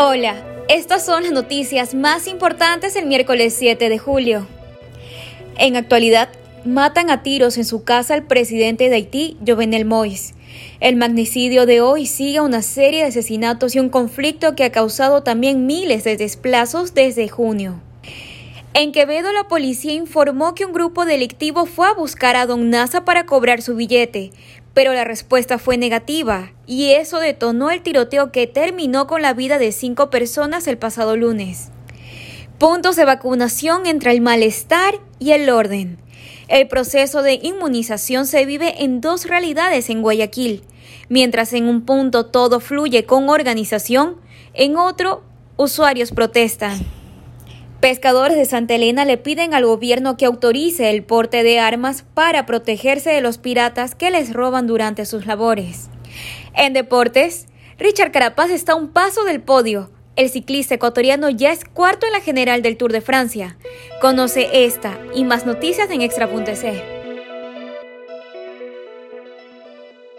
Hola, estas son las noticias más importantes el miércoles 7 de julio. En actualidad, matan a tiros en su casa al presidente de Haití, Jovenel Moïse. El magnicidio de hoy sigue una serie de asesinatos y un conflicto que ha causado también miles de desplazos desde junio. En Quevedo, la policía informó que un grupo delictivo fue a buscar a Don Nasa para cobrar su billete, pero la respuesta fue negativa, y eso detonó el tiroteo que terminó con la vida de cinco personas el pasado lunes. Puntos de vacunación entre el malestar y el orden. El proceso de inmunización se vive en dos realidades en Guayaquil. Mientras en un punto todo fluye con organización, en otro usuarios protestan. Pescadores de Santa Elena le piden al gobierno que autorice el porte de armas para protegerse de los piratas que les roban durante sus labores. En deportes, Richard Carapaz está a un paso del podio. El ciclista ecuatoriano ya es cuarto en la general del Tour de Francia. Conoce esta y más noticias en extra.c.